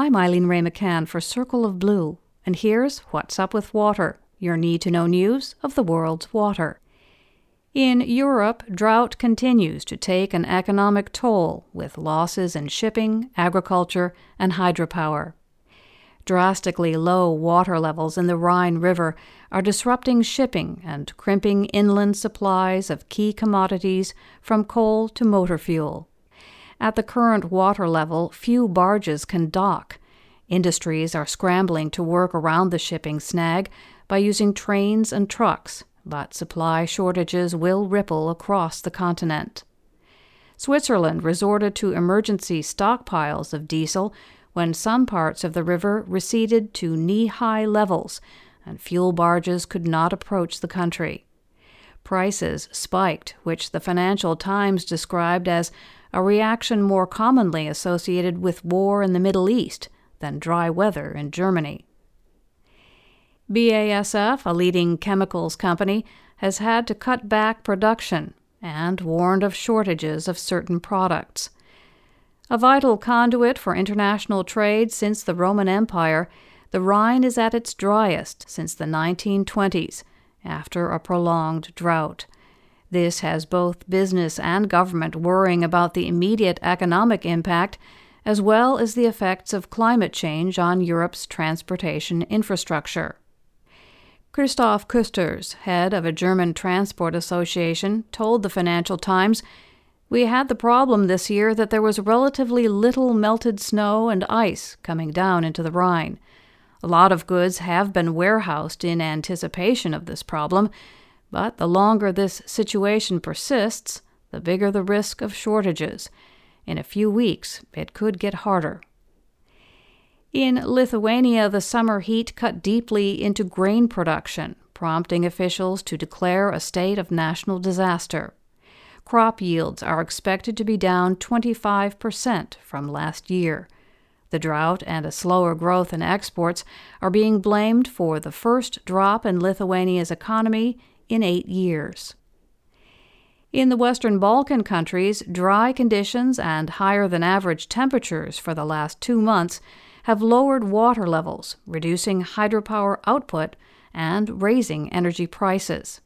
I'm Eileen Wray McCann for Circle of Blue, and here's What's Up with Water, your need to know news of the world's water. In Europe, drought continues to take an economic toll with losses in shipping, agriculture, and hydropower. Drastically low water levels in the Rhine River are disrupting shipping and crimping inland supplies of key commodities from coal to motor fuel. At the current water level, few barges can dock. Industries are scrambling to work around the shipping snag by using trains and trucks, but supply shortages will ripple across the continent. Switzerland resorted to emergency stockpiles of diesel when some parts of the river receded to knee high levels and fuel barges could not approach the country. Prices spiked, which the Financial Times described as a reaction more commonly associated with war in the Middle East than dry weather in Germany. BASF, a leading chemicals company, has had to cut back production and warned of shortages of certain products. A vital conduit for international trade since the Roman Empire, the Rhine is at its driest since the 1920s, after a prolonged drought. This has both business and government worrying about the immediate economic impact, as well as the effects of climate change on Europe's transportation infrastructure. Christoph Küsters, head of a German transport association, told the Financial Times We had the problem this year that there was relatively little melted snow and ice coming down into the Rhine. A lot of goods have been warehoused in anticipation of this problem, but the longer this situation persists, the bigger the risk of shortages. In a few weeks, it could get harder. In Lithuania, the summer heat cut deeply into grain production, prompting officials to declare a state of national disaster. Crop yields are expected to be down 25% from last year. The drought and a slower growth in exports are being blamed for the first drop in Lithuania's economy in eight years. In the Western Balkan countries, dry conditions and higher than average temperatures for the last two months have lowered water levels, reducing hydropower output and raising energy prices.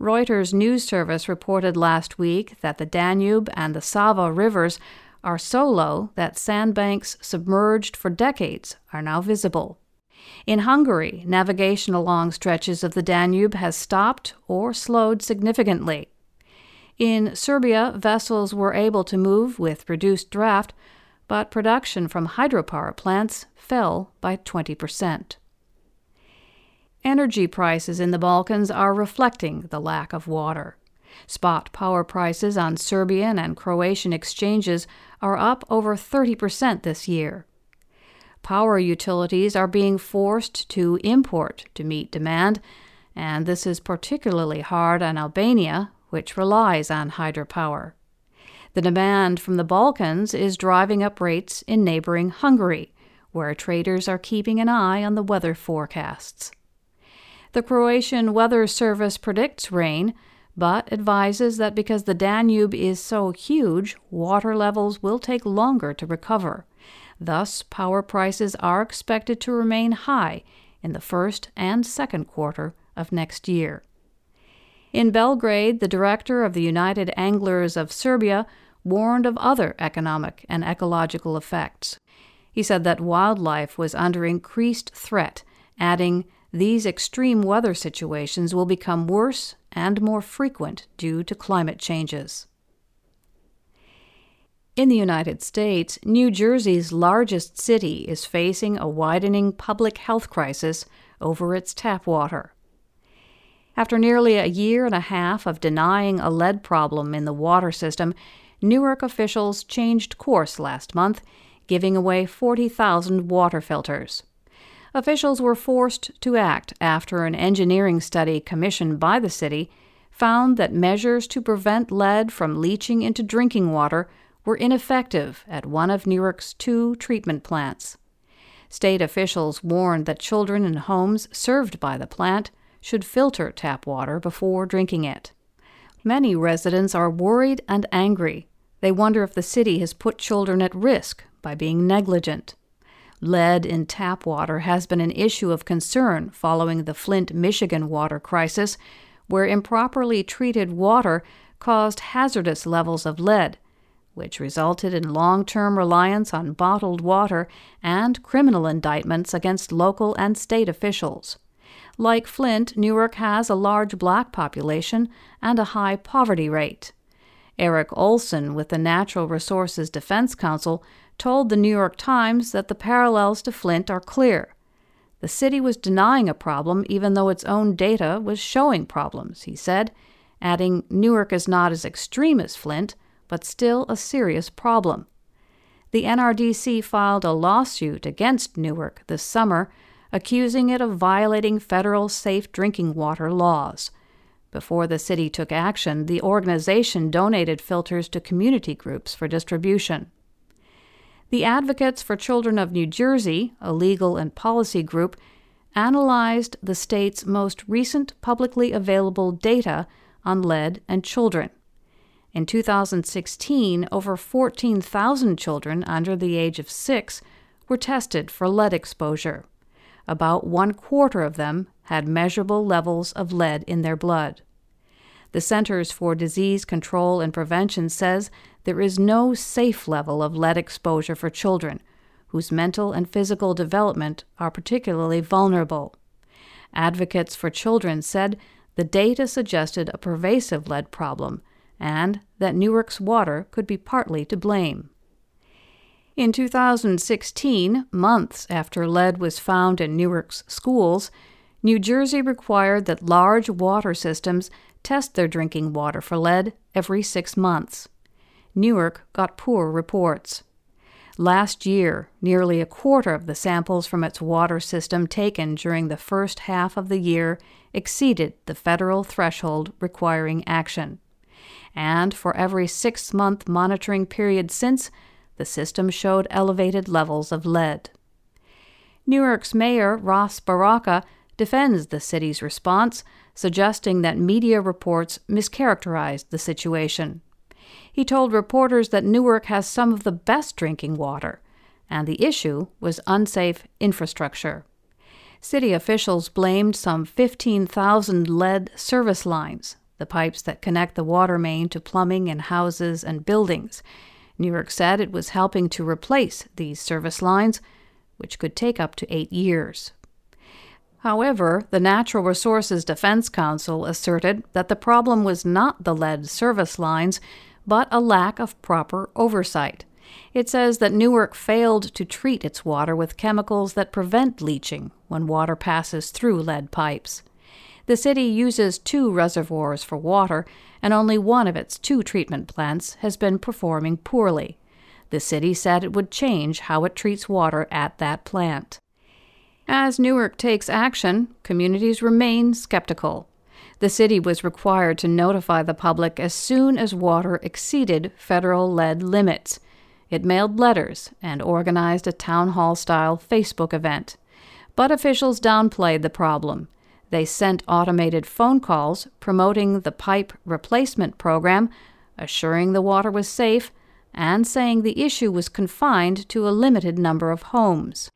Reuters news service reported last week that the Danube and the Sava rivers are so low that sandbanks submerged for decades are now visible. In Hungary, navigation along stretches of the Danube has stopped or slowed significantly. In Serbia, vessels were able to move with reduced draft, but production from hydropower plants fell by 20%. Energy prices in the Balkans are reflecting the lack of water. Spot power prices on Serbian and Croatian exchanges are up over 30% this year power utilities are being forced to import to meet demand, and this is particularly hard on Albania, which relies on hydropower. The demand from the Balkans is driving up rates in neighboring Hungary, where traders are keeping an eye on the weather forecasts. The Croatian Weather Service predicts rain, but advises that because the Danube is so huge, water levels will take longer to recover. Thus, power prices are expected to remain high in the first and second quarter of next year. In Belgrade, the director of the United Anglers of Serbia warned of other economic and ecological effects. He said that wildlife was under increased threat, adding, These extreme weather situations will become worse and more frequent due to climate changes. In the United States, New Jersey's largest city is facing a widening public health crisis over its tap water. After nearly a year and a half of denying a lead problem in the water system, Newark officials changed course last month, giving away 40,000 water filters. Officials were forced to act after an engineering study commissioned by the city found that measures to prevent lead from leaching into drinking water were ineffective at one of Newark's two treatment plants. State officials warned that children in homes served by the plant should filter tap water before drinking it. Many residents are worried and angry. They wonder if the city has put children at risk by being negligent. Lead in tap water has been an issue of concern following the Flint, Michigan water crisis, where improperly treated water caused hazardous levels of lead, which resulted in long term reliance on bottled water and criminal indictments against local and state officials. Like Flint, Newark has a large black population and a high poverty rate. Erik Olson with the Natural Resources Defense Council told the New York Times that the parallels to Flint are clear. The city was denying a problem even though its own data was showing problems, he said, adding Newark is not as extreme as Flint, but still a serious problem. The NRDC filed a lawsuit against Newark this summer, accusing it of violating federal safe drinking water laws. Before the city took action, the organization donated filters to community groups for distribution. The Advocates for Children of New Jersey, a legal and policy group, analyzed the state's most recent publicly available data on lead and children. In 2016, over 14,000 children under the age of six were tested for lead exposure. About one quarter of them had measurable levels of lead in their blood. The Centers for Disease Control and Prevention says there is no safe level of lead exposure for children, whose mental and physical development are particularly vulnerable. Advocates for Children said the data suggested a pervasive lead problem and that Newark's water could be partly to blame. In 2016, months after lead was found in Newark's schools, New Jersey required that large water systems test their drinking water for lead every six months. Newark got poor reports. Last year, nearly a quarter of the samples from its water system taken during the first half of the year exceeded the federal threshold requiring action. And for every six month monitoring period since, the system showed elevated levels of lead. Newark's mayor, Ras Baraka, defends the city's response, suggesting that media reports mischaracterized the situation. He told reporters that Newark has some of the best drinking water, and the issue was unsafe infrastructure. City officials blamed some 15,000 lead service lines, the pipes that connect the water main to plumbing in houses and buildings. Newark said it was helping to replace these service lines, which could take up to eight years. However, the Natural Resources Defense Council asserted that the problem was not the lead service lines, but a lack of proper oversight. It says that Newark failed to treat its water with chemicals that prevent leaching when water passes through lead pipes. The city uses two reservoirs for water, and only one of its two treatment plants has been performing poorly. The city said it would change how it treats water at that plant. As Newark takes action, communities remain skeptical. The city was required to notify the public as soon as water exceeded federal lead limits. It mailed letters and organized a town hall style Facebook event. But officials downplayed the problem. They sent automated phone calls promoting the pipe replacement program, assuring the water was safe, and saying the issue was confined to a limited number of homes.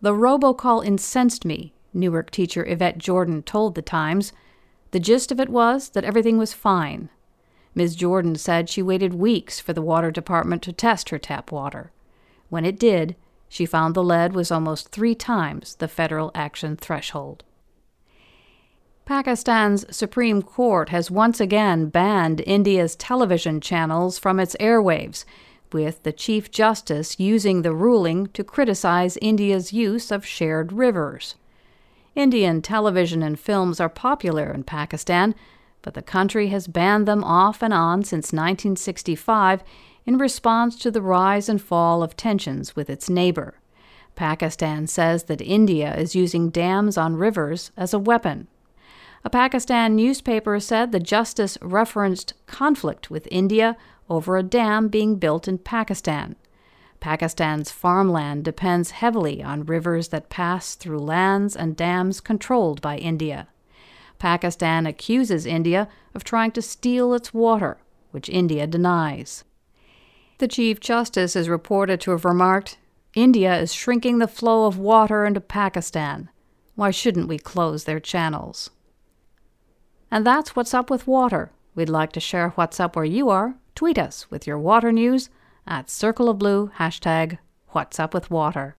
The robocall incensed me, Newark teacher Yvette Jordan told The Times. The gist of it was that everything was fine. Ms. Jordan said she waited weeks for the water department to test her tap water. When it did, she found the lead was almost three times the federal action threshold. Pakistan's Supreme Court has once again banned India's television channels from its airwaves with the Chief Justice using the ruling to criticize India's use of shared rivers. Indian television and films are popular in Pakistan, but the country has banned them off and on since 1965 in response to the rise and fall of tensions with its neighbor. Pakistan says that India is using dams on rivers as a weapon. A Pakistan newspaper said the justice referenced conflict with India over a dam being built in Pakistan. Pakistan's farmland depends heavily on rivers that pass through lands and dams controlled by India. Pakistan accuses India of trying to steal its water, which India denies. The Chief Justice is reported to have remarked India is shrinking the flow of water into Pakistan. Why shouldn't we close their channels? And that's what's up with water. We'd like to share what's up where you are. Tweet us with your water news at Circle of Blue hashtag What's Up with Water.